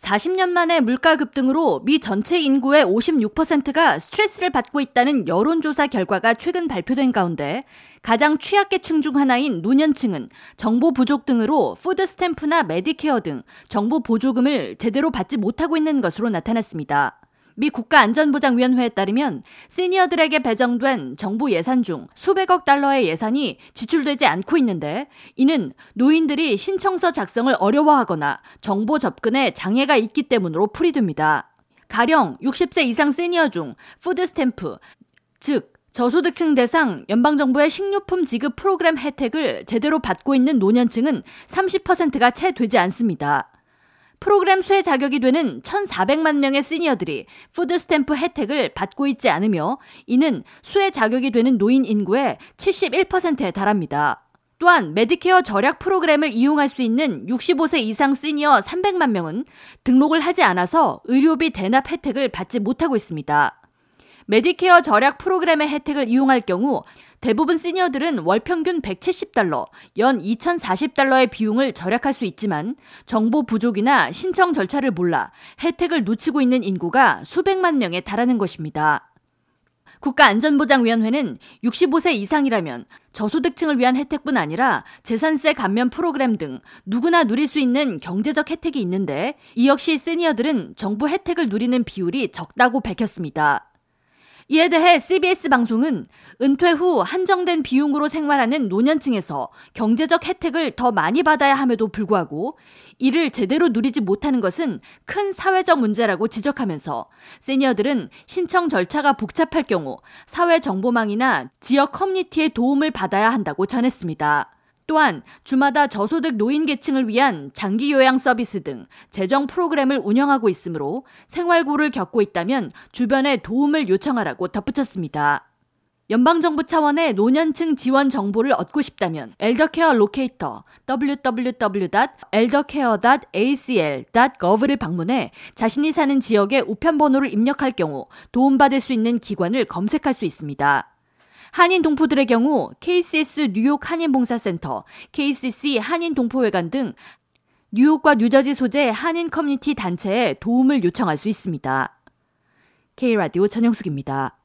40년 만에 물가 급등으로 미 전체 인구의 56%가 스트레스를 받고 있다는 여론조사 결과가 최근 발표된 가운데 가장 취약계층 중 하나인 노년층은 정보 부족 등으로 푸드 스탬프나 메디케어 등 정부 보조금을 제대로 받지 못하고 있는 것으로 나타났습니다. 미 국가안전보장위원회에 따르면 시니어들에게 배정된 정부 예산 중 수백억 달러의 예산이 지출되지 않고 있는데 이는 노인들이 신청서 작성을 어려워하거나 정보 접근에 장애가 있기 때문으로 풀이됩니다. 가령 60세 이상 시니어 중 푸드 스탬프, 즉 저소득층 대상 연방정부의 식료품 지급 프로그램 혜택을 제대로 받고 있는 노년층은 30%가 채 되지 않습니다. 프로그램 수혜 자격이 되는 1,400만 명의 시니어들이 푸드 스탬프 혜택을 받고 있지 않으며 이는 수혜 자격이 되는 노인 인구의 71%에 달합니다. 또한 메디케어 절약 프로그램을 이용할 수 있는 65세 이상 시니어 300만 명은 등록을 하지 않아서 의료비 대납 혜택을 받지 못하고 있습니다. 메디케어 절약 프로그램의 혜택을 이용할 경우 대부분 시니어들은 월 평균 170달러, 연 2040달러의 비용을 절약할 수 있지만 정보 부족이나 신청 절차를 몰라 혜택을 놓치고 있는 인구가 수백만 명에 달하는 것입니다. 국가안전보장위원회는 65세 이상이라면 저소득층을 위한 혜택뿐 아니라 재산세 감면 프로그램 등 누구나 누릴 수 있는 경제적 혜택이 있는데 이 역시 시니어들은 정부 혜택을 누리는 비율이 적다고 밝혔습니다. 이에 대해 CBS 방송은 은퇴 후 한정된 비용으로 생활하는 노년층에서 경제적 혜택을 더 많이 받아야 함에도 불구하고 이를 제대로 누리지 못하는 것은 큰 사회적 문제라고 지적하면서 시니어들은 신청 절차가 복잡할 경우 사회 정보망이나 지역 커뮤니티의 도움을 받아야 한다고 전했습니다. 또한 주마다 저소득 노인 계층을 위한 장기 요양 서비스 등 재정 프로그램을 운영하고 있으므로 생활고를 겪고 있다면 주변에 도움을 요청하라고 덧붙였습니다. 연방정부 차원의 노년층 지원 정보를 얻고 싶다면 Eldercare Locator www.eldercare.acl.gov를 방문해 자신이 사는 지역의 우편번호를 입력할 경우 도움받을 수 있는 기관을 검색할 수 있습니다. 한인 동포들의 경우 KCS 뉴욕 한인봉사센터, KCC 한인동포회관 등 뉴욕과 뉴저지 소재 한인 커뮤니티 단체에 도움을 요청할 수 있습니다. K라디오 전영숙입니다.